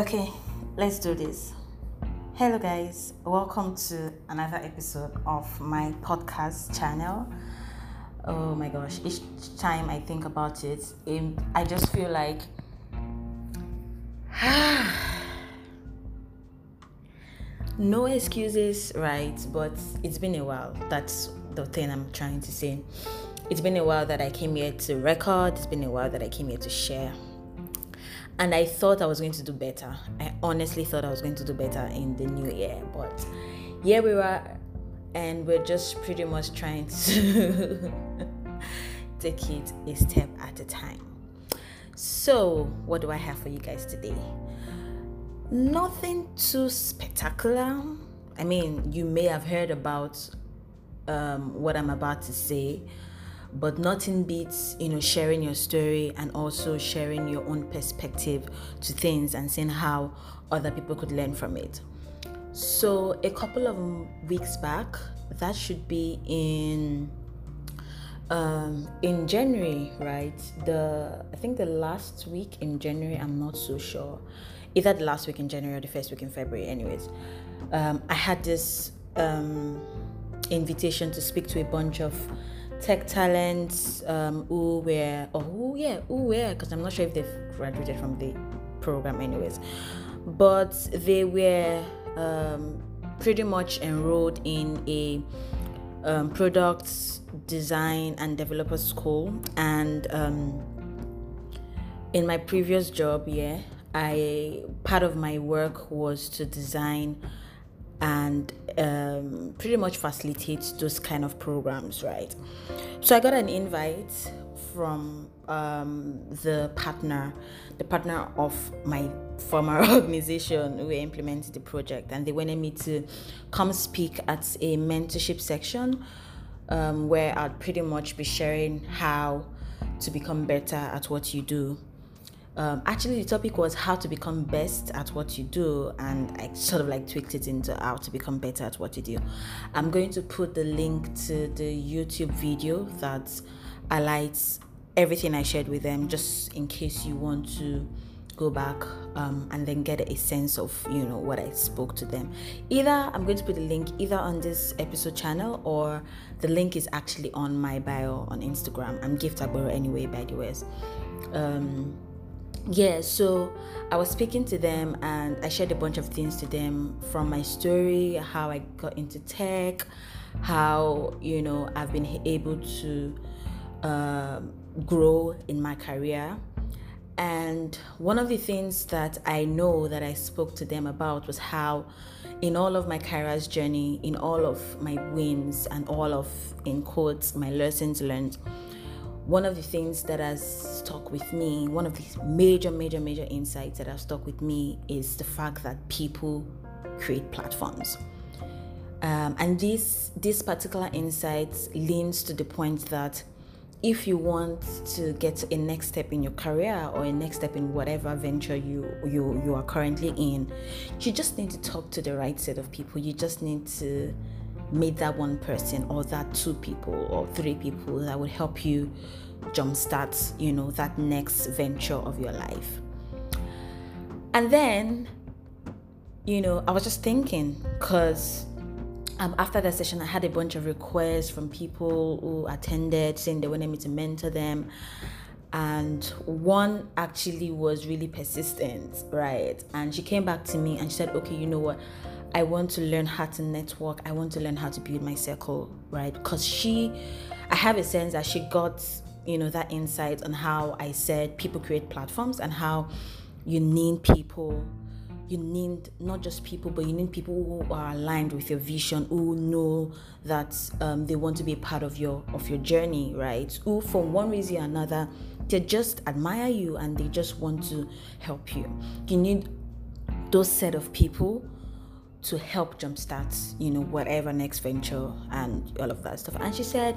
Okay, let's do this. Hello, guys. Welcome to another episode of my podcast channel. Oh my gosh, each time I think about it, I just feel like. no excuses, right? But it's been a while. That's the thing I'm trying to say. It's been a while that I came here to record, it's been a while that I came here to share and I thought I was going to do better. I honestly thought I was going to do better in the new year, but here we were, and we're just pretty much trying to take it a step at a time. So, what do I have for you guys today? Nothing too spectacular. I mean, you may have heard about um, what I'm about to say but nothing beats you know sharing your story and also sharing your own perspective to things and seeing how other people could learn from it so a couple of weeks back that should be in um, in January, right? The I think the last week in January, I'm not so sure. Either the last week in January or the first week in February. Anyways, um, I had this um, invitation to speak to a bunch of tech talents um, who were, or who, yeah, who were, because I'm not sure if they've graduated from the program, anyways, but they were um, pretty much enrolled in a um, product design and developer school. And um, in my previous job, yeah, I part of my work was to design and um, pretty much facilitates those kind of programs, right? So I got an invite from um, the partner, the partner of my former organization who implemented the project, and they wanted me to come speak at a mentorship section um, where I'd pretty much be sharing how to become better at what you do um, actually the topic was how to become best at what you do and i sort of like tweaked it into how to become better at what you do. I'm going to put the link to the youtube video that highlights everything i shared with them just in case you want to go back um, and then get a sense of you know what i spoke to them. Either i'm going to put the link either on this episode channel or the link is actually on my bio on instagram. I'm gift anyway by the way. Um, yeah, so I was speaking to them and I shared a bunch of things to them from my story, how I got into tech, how you know I've been able to uh, grow in my career. And one of the things that I know that I spoke to them about was how, in all of my career's journey, in all of my wins and all of, in quotes, my lessons learned, one of the things that has stuck with me, one of these major, major, major insights that have stuck with me is the fact that people create platforms. Um, and this this particular insight leans to the point that if you want to get a next step in your career or a next step in whatever venture you you you are currently in, you just need to talk to the right set of people. You just need to meet that one person or that two people or three people that would help you jumpstart, you know, that next venture of your life. And then, you know, I was just thinking because um, after that session, I had a bunch of requests from people who attended saying they wanted me to mentor them. And one actually was really persistent, right? And she came back to me and she said, Okay, you know what? I want to learn how to network. I want to learn how to build my circle, right? Because she, I have a sense that she got, you know, that insight on how I said people create platforms and how you need people. You need not just people, but you need people who are aligned with your vision, who know that um, they want to be part of your of your journey, right? Who, for one reason or another, they just admire you and they just want to help you. You need those set of people to help jumpstart, you know, whatever next venture and all of that stuff. And she said,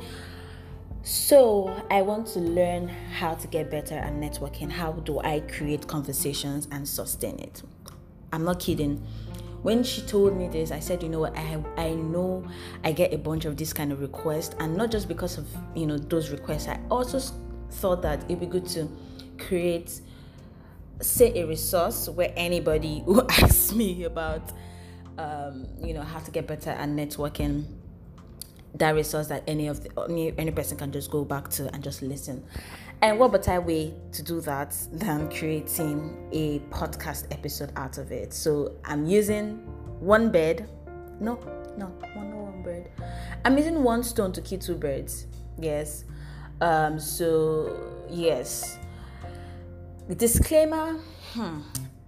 so I want to learn how to get better at networking. How do I create conversations and sustain it? I'm not kidding. When she told me this, I said, you know what, I I know I get a bunch of this kind of requests, and not just because of you know those requests. I also thought that it'd be good to create say a resource where anybody who asks me about um, you know how to get better at networking. That resource that any of the any, any person can just go back to and just listen. And what better way to do that than creating a podcast episode out of it? So i'm using one bed. No no one one bird i'm using one stone to kill two birds. Yes. Um so yes. The disclaimer hmm,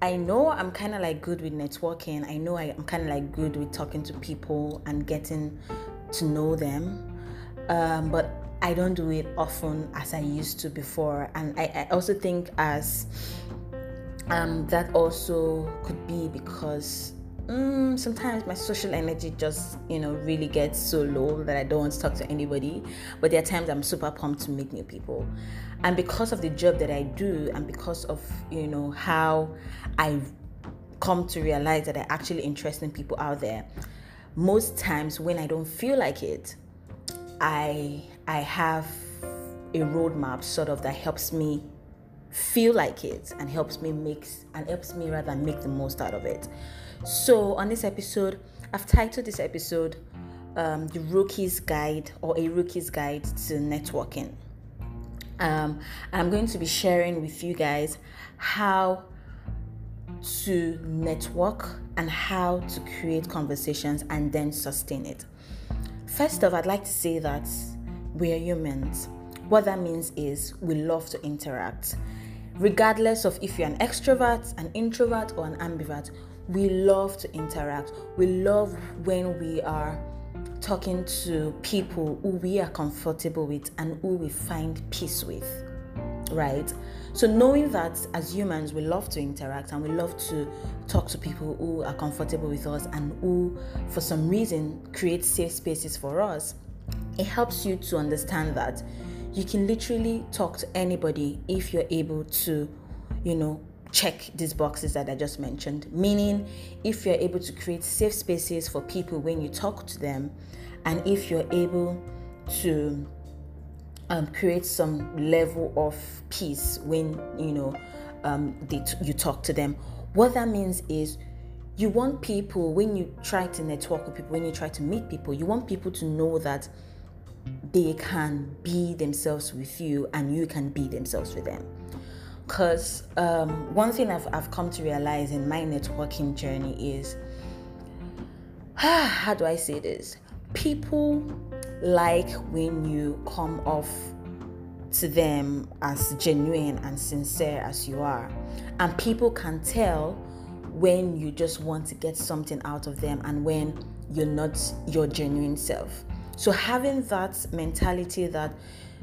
I know I'm kind of like good with networking. I know I, am kind of like good with talking to people and getting to know them. Um, but I don't do it often as I used to before. And I, I also think as um, that also could be because mm, sometimes my social energy just you know really gets so low that I don't want to talk to anybody. But there are times I'm super pumped to meet new people, and because of the job that I do, and because of you know how I've come to realize that I actually interesting people out there. Most times when I don't feel like it, I I have a roadmap sort of that helps me feel like it and helps me make and helps me rather make the most out of it. So on this episode, I've titled this episode um, "The Rookie's Guide" or "A Rookie's Guide to Networking." Um, I'm going to be sharing with you guys how to network and how to create conversations and then sustain it. First off, I'd like to say that we are humans. What that means is we love to interact. Regardless of if you're an extrovert, an introvert, or an ambivert, we love to interact. We love when we are talking to people who we are comfortable with and who we find peace with, right? So, knowing that as humans, we love to interact and we love to talk to people who are comfortable with us and who, for some reason, create safe spaces for us, it helps you to understand that you can literally talk to anybody if you're able to, you know, check these boxes that I just mentioned. Meaning, if you're able to create safe spaces for people when you talk to them, and if you're able to um, create some level of peace when you know um, they you talk to them. What that means is you want people when you try to network with people, when you try to meet people, you want people to know that they can be themselves with you and you can be themselves with them. Because um, one thing I've, I've come to realize in my networking journey is how do I say this? People like when you come off to them as genuine and sincere as you are. And people can tell when you just want to get something out of them and when you're not your genuine self. So, having that mentality that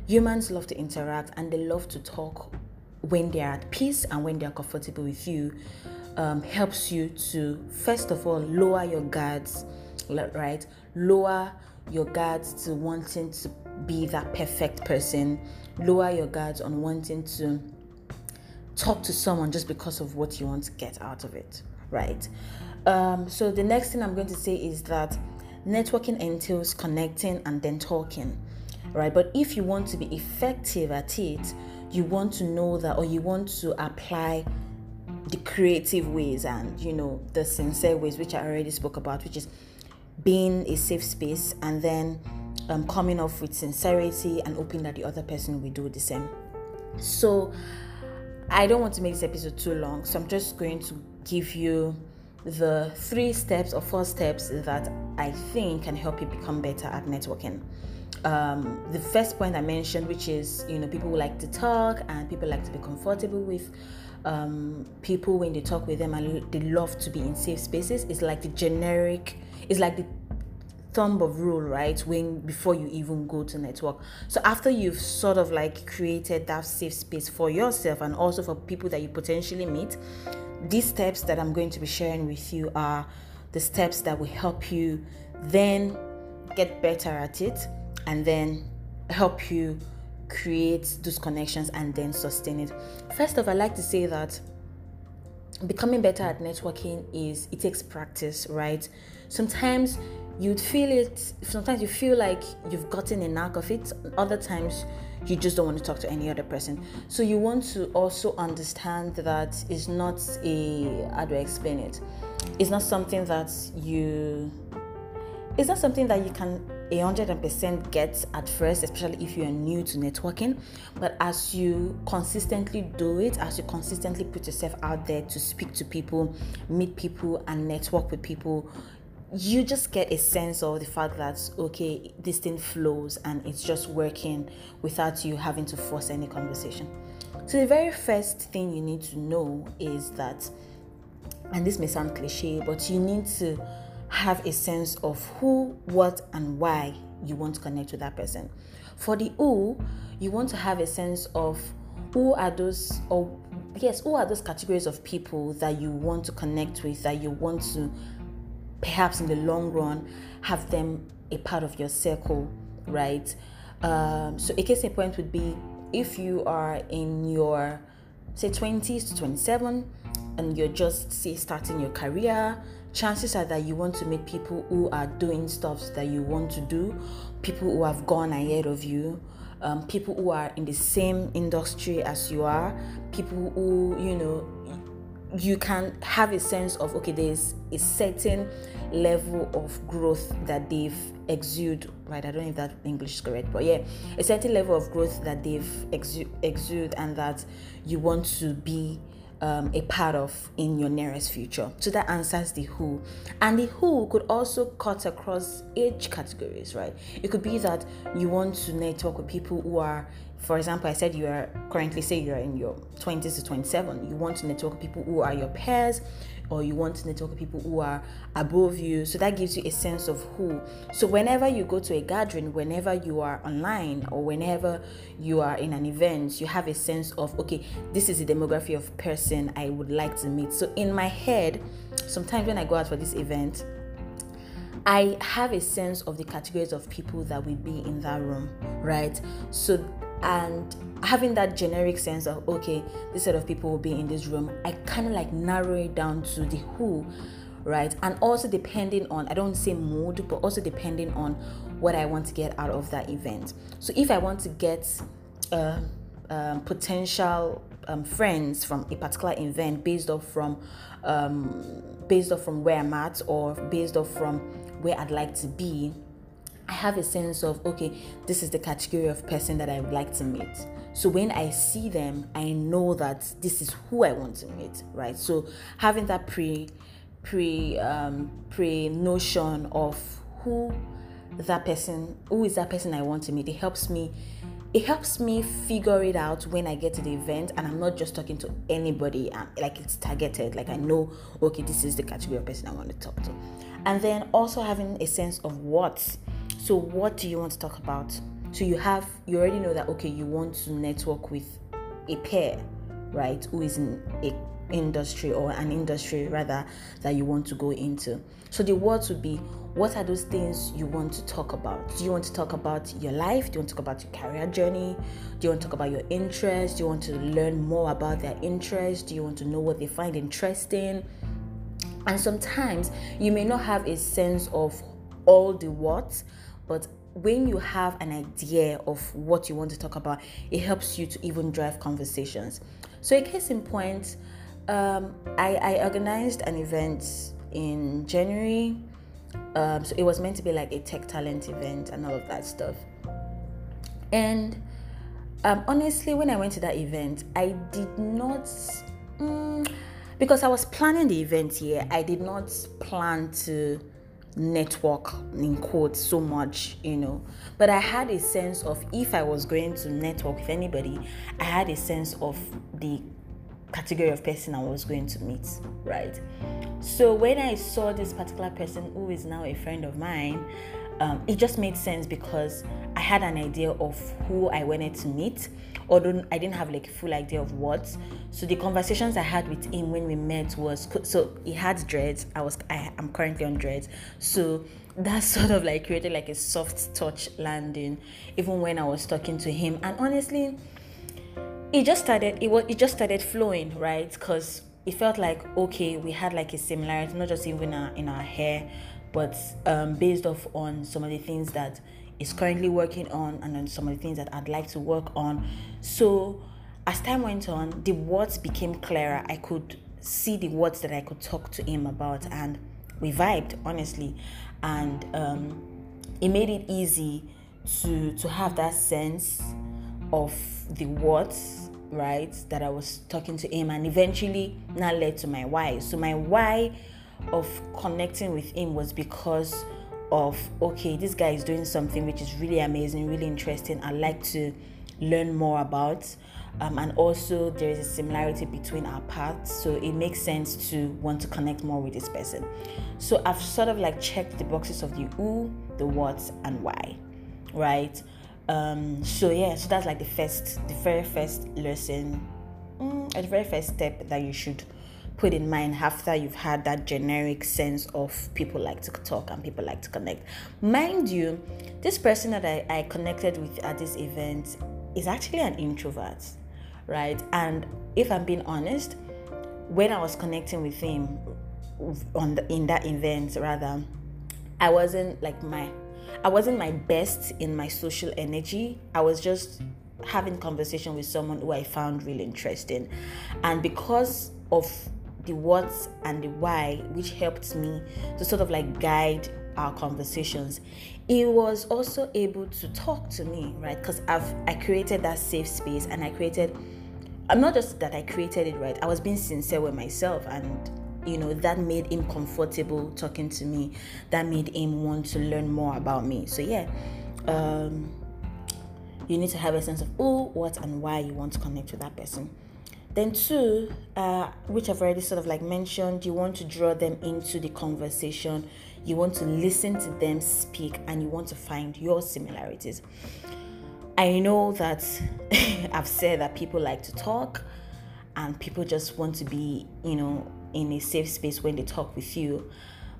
humans love to interact and they love to talk when they're at peace and when they're comfortable with you um, helps you to, first of all, lower your guards, right? Lower your guards to wanting to be that perfect person, lower your guards on wanting to talk to someone just because of what you want to get out of it, right? Um, so, the next thing I'm going to say is that networking entails connecting and then talking, right? But if you want to be effective at it, you want to know that or you want to apply the creative ways and you know the sincere ways which i already spoke about which is being a safe space and then um, coming off with sincerity and hoping that the other person will do the same. So i don't want to make this episode too long so i'm just going to give you the three steps or four steps that i think can help you become better at networking um, the first point I mentioned, which is you know people like to talk and people like to be comfortable with um, people when they talk with them and they love to be in safe spaces. It's like the generic. It's like the thumb of rule, right? When before you even go to network. So after you've sort of like created that safe space for yourself and also for people that you potentially meet, these steps that I'm going to be sharing with you are the steps that will help you then get better at it and then help you create those connections and then sustain it. First off, I like to say that becoming better at networking is it takes practice, right? Sometimes you'd feel it, sometimes you feel like you've gotten a knack of it, other times you just don't want to talk to any other person. So you want to also understand that it's not a how do I explain it? It's not something that you it's not something that you can a hundred percent get at first, especially if you are new to networking. But as you consistently do it, as you consistently put yourself out there to speak to people, meet people, and network with people, you just get a sense of the fact that okay, this thing flows and it's just working without you having to force any conversation. So the very first thing you need to know is that, and this may sound cliche, but you need to have a sense of who, what, and why you want to connect with that person. For the who, you want to have a sense of who are those, or yes, who are those categories of people that you want to connect with, that you want to perhaps in the long run have them a part of your circle, right? Um, so a case in point would be if you are in your say 20s to 27 and you're just say starting your career chances are that you want to meet people who are doing stuff that you want to do, people who have gone ahead of you, um, people who are in the same industry as you are, people who, you know, you can have a sense of okay, there's a certain level of growth that they've exude right i don't know if that english is correct but yeah a certain level of growth that they've exude, exude and that you want to be um, a part of in your nearest future. So that answers the who. And the who could also cut across age categories, right? It could be that you want to network with people who are, for example, I said you are currently, say you're in your 20s to 27. You want to network people who are your peers, or you want to network people who are above you. So that gives you a sense of who. So whenever you go to a gathering, whenever you are online, or whenever you are in an event, you have a sense of, okay, this is the demography of person I would like to meet. So in my head, sometimes when I go out for this event, I have a sense of the categories of people that will be in that room, right? So and having that generic sense of okay this set of people will be in this room i kind of like narrow it down to the who right? And also depending on i don't say mood but also depending on what i want to get out of that event. So if i want to get uh, um, potential um, friends from a particular event based off from um, based off from where i'm at or based off from where i'd like to be I have a sense of, okay, this is the category of person that I would like to meet. So when I see them, I know that this is who I want to meet, right? So having that pre pre um, pre notion of who that person, who is that person I want to meet, it helps me it helps me figure it out when I get to the event and I'm not just talking to anybody and like it's targeted like I know okay this is the category of person I want to talk to and then also having a sense of what so, what do you want to talk about? So, you have, you already know that, okay, you want to network with a pair, right, who is in a industry or an industry rather that you want to go into. So, the words would be, what are those things you want to talk about? Do you want to talk about your life? Do you want to talk about your career journey? Do you want to talk about your interests? Do you want to learn more about their interests? Do you want to know what they find interesting? And sometimes you may not have a sense of all the what, but when you have an idea of what you want to talk about, it helps you to even drive conversations. So, a case in point, um, I, I, organized an event in January. Um, so, it was meant to be like a tech talent event and all of that stuff. And um, honestly, when I went to that event, I did not. Mm, because I was planning the event here, I did not plan to network in quotes so much you know. But i had a sense of if i was going to network with anybody i had a sense of the category of person i was going to meet right? So when i saw this particular person who is now a friend of mine um, it just made sense because i had an idea of who i wanted to meet although I didn't have like a full idea of what. So the conversations I had with him when we met was so he had dreads. I was I am currently on dreads. So that sort of like created like a soft touch landing, even when I was talking to him. And honestly, it just started. It was it just started flowing right because it felt like okay we had like a similarity not just even in our, in our hair but um, based off on some of the things that is currently working on and on some of the things that I'd like to work on. So as time went on, the words became clearer. I could see the words that I could talk to him about, and we vibed honestly, and um, it made it easy to to have that sense of the words right that I was talking to him, and eventually now led to my why. So my why of connecting with him was because of okay, this guy is doing something which is really amazing, really interesting. I like to learn more about. Um, and also there is a similarity between our paths so it makes sense to want to connect more with this person so i've sort of like checked the boxes of the who the what and why right um, so yeah so that's like the first the very first lesson mm, the very first step that you should put in mind after you've had that generic sense of people like to talk and people like to connect. Mind you, this person that I, I connected with at this event is actually an introvert, right? And if I'm being honest, when I was connecting with him on the, in that event, rather, I wasn't like my I wasn't my best in my social energy. I was just having conversation with someone who I found really interesting. And because of the what and the why, which helped me to sort of like guide our conversations. He was also able to talk to me, right? Because I've I created that safe space and I created I'm not just that I created it right, I was being sincere with myself and you know that made him comfortable talking to me that made him want to learn more about me so yeah um you need to have a sense of who what and why you want to connect with that person then, two, uh, which I've already sort of like mentioned, you want to draw them into the conversation, you want to listen to them speak, and you want to find your similarities. I know that I've said that people like to talk and people just want to be, you know, in a safe space when they talk with you.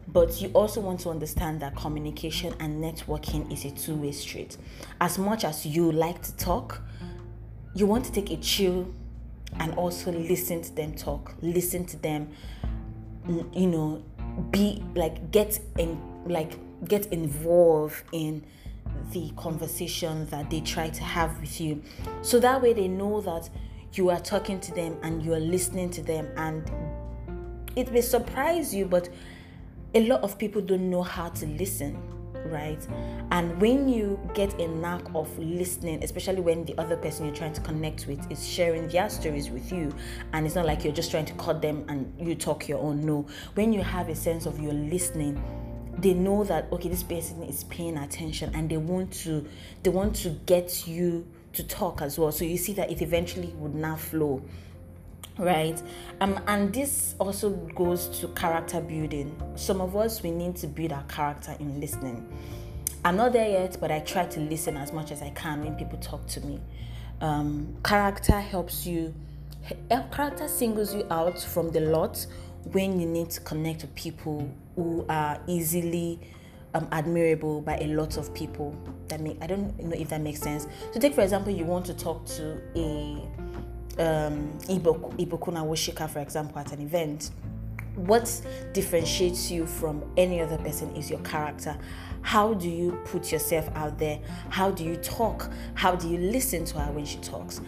But you also want to understand that communication and networking is a two way street. As much as you like to talk, you want to take a chill and also listen to them talk, listen to them, you know, be like get in like get involved in the conversation that they try to have with you. So that way they know that you are talking to them and you are listening to them and it may surprise you but a lot of people don't know how to listen right? And when you get a knack of listening, especially when the other person you're trying to connect with is sharing their stories with you, and it's not like you're just trying to cut them and you talk your own. No, when you have a sense of you're listening, they know that okay, this person is paying attention, and they want to they want to get you to talk as well. So you see that it eventually would now flow right? Um and this also goes to character building. Some of us we need to build our character in listening. I'm not there yet but i try to listen as much as i can when people talk to me. Um, character helps you character singles you out from the lot when you need to connect with people who are easily um, admirable by a lot of people. That make i don't know if that makes sense. So take for example you want to talk to a um, Ibukun Awosika, for example, at an event, what differentiates you from any other person is your character. How do you put yourself out there? How do you talk? How do you listen to her when she talks?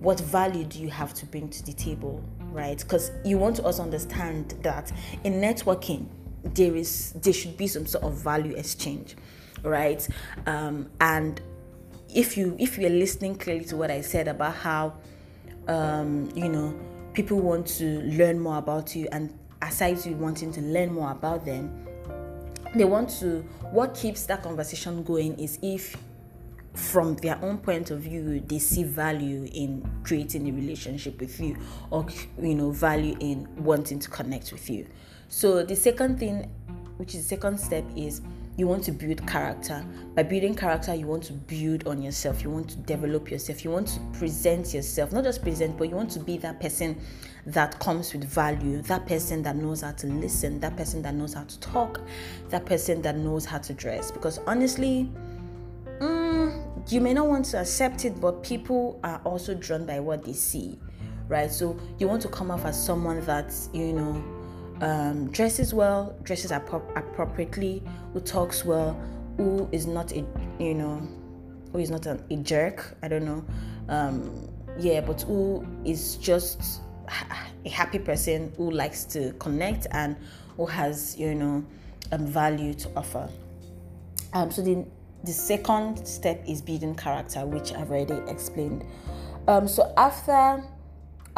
What value do you have to bring to the table, right? Because you want to also understand that in networking, there is there should be some sort of value exchange, right? Um, and if you if you're listening clearly to what I said about how um, you know, people want to learn more about you, and aside you wanting to learn more about them, they want to. What keeps that conversation going is if from their own point of view they see value in creating a relationship with you or you know value in wanting to connect with you so the second thing which is the second step is you want to build character. By building character, you want to build on yourself. You want to develop yourself. You want to present yourself. Not just present, but you want to be that person that comes with value, that person that knows how to listen, that person that knows how to talk, that person that knows how to dress. Because honestly, mm, you may not want to accept it, but people are also drawn by what they see, right? So you want to come off as someone that, you know, um, dresses well, dresses appro- appropriately, who talks well, who is not a you know, who is not an, a jerk. I don't know. Um, yeah, but who is just a happy person who likes to connect and who has, you know, um, value to offer. Um, so the the second step is building character, which I've already explained. Um, so after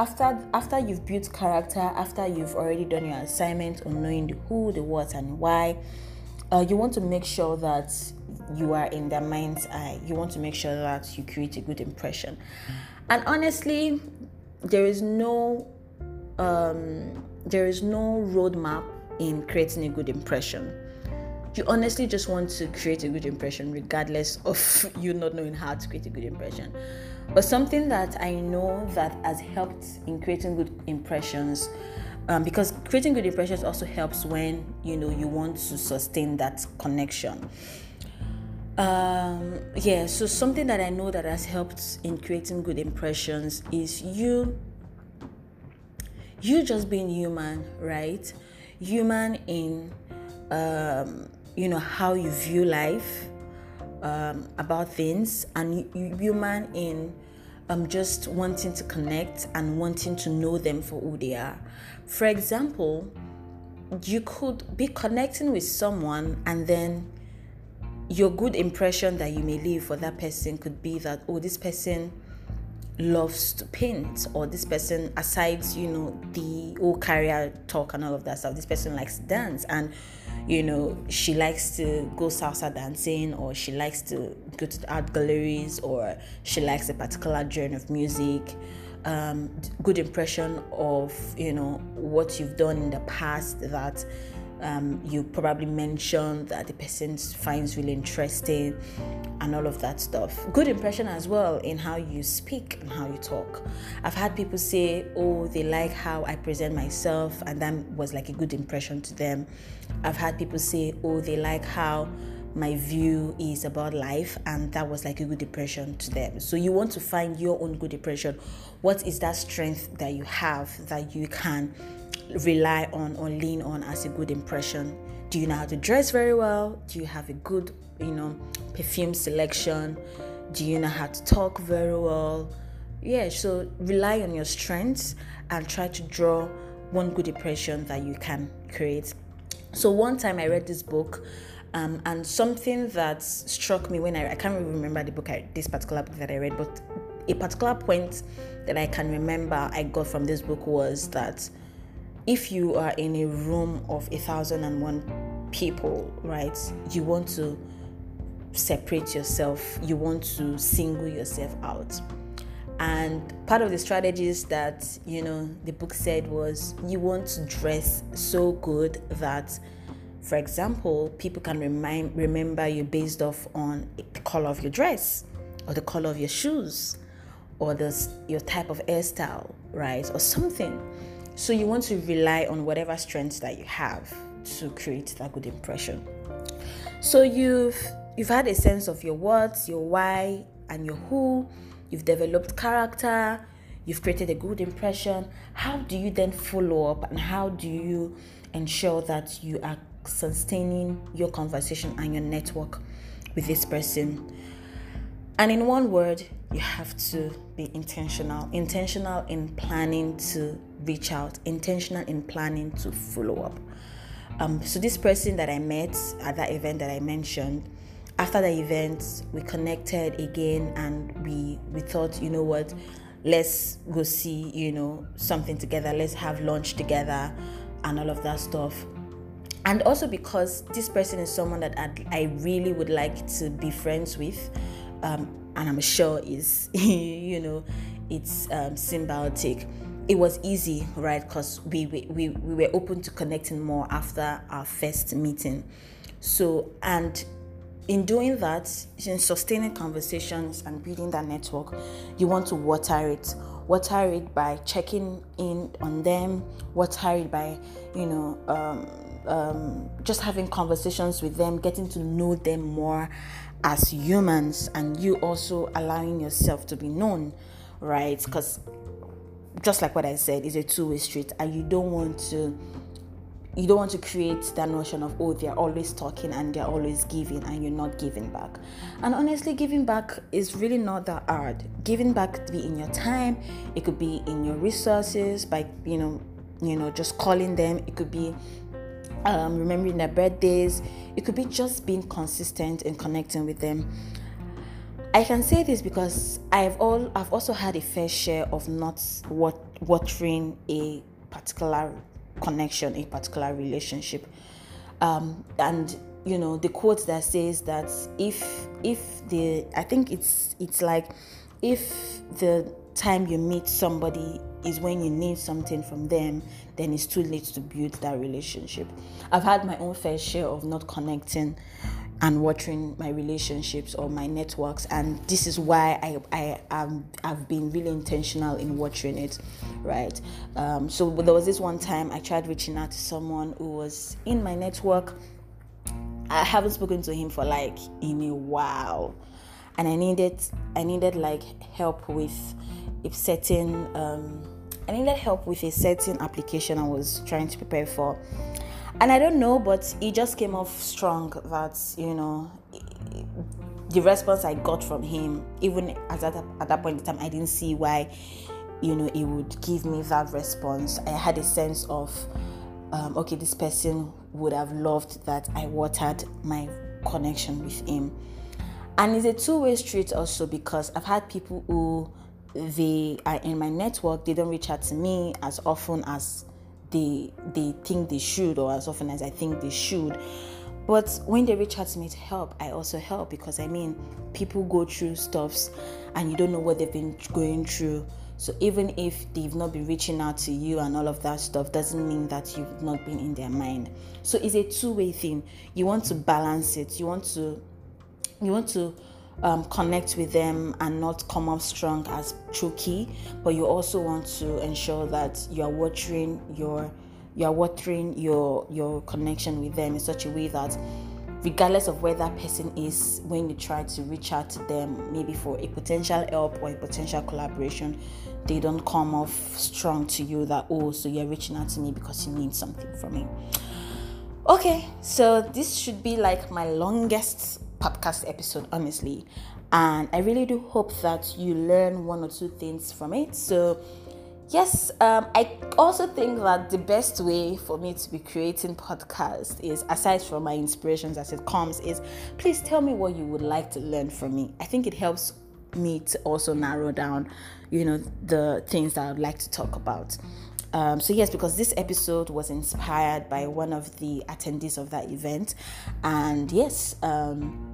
after after you've built character, after you've already done your assignment on knowing the who, the what, and why, uh, you want to make sure that you are in their mind's eye. You want to make sure that you create a good impression. And honestly, there is no um, there is no roadmap in creating a good impression. You honestly just want to create a good impression, regardless of you not knowing how to create a good impression. But something that I know that has helped in creating good impressions, um, because creating good impressions also helps when you know you want to sustain that connection. Um, yeah, so something that I know that has helped in creating good impressions is you you just being human, right? Human in um, you know how you view life, um, about things, and human in um, just wanting to connect and wanting to know them for who they are. For example, you could be connecting with someone and then your good impression that you may leave for that person could be that oh this person loves to paint or this person aside you know the whole career talk and all of that stuff this person likes dance and you know she likes to go salsa dancing or she likes to go to art galleries or she likes a particular genre of music um, good impression of you know what you've done in the past that um, you probably mentioned that the person finds really interesting and all of that stuff. Good impression as well in how you speak and how you talk. I've had people say, oh, they like how I present myself, and that was like a good impression to them. I've had people say, oh, they like how my view is about life and that was like a good impression to them so you want to find your own good impression what is that strength that you have that you can rely on or lean on as a good impression? Do you know how to dress very well? Do you have a good, you know, perfume selection? Do you know how to talk very well? Yeah, so rely on your strengths and try to draw one good impression that you can create. So one time I read this book, um, and something that struck me when I I can't really remember the book I, this particular book that I read, but a particular point that I can remember I got from this book was that if you are in a room of a thousand and one people, right, you want to separate yourself, you want to single yourself out. And part of the strategies that you know the book said was you want to dress so good that, for example, people can remind remember you based off on the color of your dress, or the color of your shoes, or the your type of hairstyle, right, or something so you want to rely on whatever strengths that you have to create that good impression. So you've you've had a sense of your what, your why, and your who. You've developed character. You've created a good impression. How do you then follow up, and how do you ensure that you are sustaining your conversation and your network with this person? And in one word, you have to be intentional. Intentional in planning to reach out, intentional in planning to follow up. Um, so, this person that I met at that event that I mentioned, after the event, we connected again and we, we thought, you know what, let's go see, you know, something together, let's have lunch together and all of that stuff. And also because this person is someone that I'd, i really would like to be friends with um, and I'm sure is you know it's um, symbiotic. It was easy, right? Because we, we we were open to connecting more after our first meeting. So and in doing that, in sustaining conversations and building that network, you want to water it. Water it by checking in on them. Water it by, you know, um, um, just having conversations with them, getting to know them more, as humans and you also allowing yourself to be known, right? Because just like what I said, it's a two way street, and you don't want to you don't want to create that notion of oh they're always talking and they're always giving and you're not giving back. And honestly giving back is really not that hard. Giving back could be in your time it could be in your resources by you know you know just calling them. It could be um, remembering their birthdays it could be just being consistent and connecting with them I can say this because I've all I've also had a fair share of not what watering a particular connection, a particular relationship. Um, and you know the quote that says that if if the I think it's it's like if the time you meet somebody is when you need something from them, then it's too late to build that relationship. I've had my own fair share of not connecting and watering my relationships or my networks and this is why I, I am I've been really intentional in watering it right um, so there was this one time I tried reaching out to someone who was in my network I haven't spoken to him for like in a while and I needed I needed like help with a certain um, I needed help with a certain application I was trying to prepare for and I don't know, but it just came off strong that you know the response I got from him, even at that at that point in time, I didn't see why you know he would give me that response. I had a sense of um, okay, this person would have loved that I watered my connection with him, and it's a two-way street also because I've had people who they are in my network, they don't reach out to me as often as they they think they should or as often as I think they should. But when they reach out to me to help, I also help because I mean people go through stuffs and you don't know what they've been going through. So even if they've not been reaching out to you and all of that stuff doesn't mean that you've not been in their mind. So it's a two-way thing. You want to balance it. You want to you want to um, connect with them and not come off strong as choky, but you also want to ensure that you are watering your you are watering your your connection with them in such a way that regardless of where that person is when you try to reach out to them maybe for a potential help or a potential collaboration they don't come off strong to you that oh so you're reaching out to me because you need something from me. Okay so this should be like my longest podcast episode, honestly. And I really do hope that you learn one or two things from it. So, yes, um, I also think that the best way for me to be creating podcast is, aside from my inspirations as it comes, is please tell me what you would like to learn from me. I think it helps me to also narrow down, you know, the things that I'd like to talk about. Um, so yes, because this episode was inspired by one of the attendees of that event, and yes, um,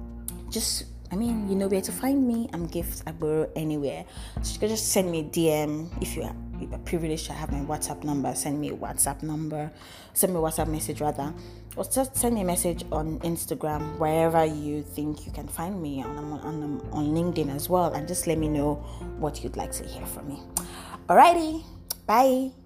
just I mean, you know where to find me. I'm Gift Agboro anywhere. So you can just send me a DM if you are privileged to have my WhatsApp number. Send me a WhatsApp number. Send me a WhatsApp message rather. Or just send me a message on Instagram, wherever you think you can find me. On, on, on LinkedIn as well. And just let me know what you'd like to hear from me. Alrighty. Bye.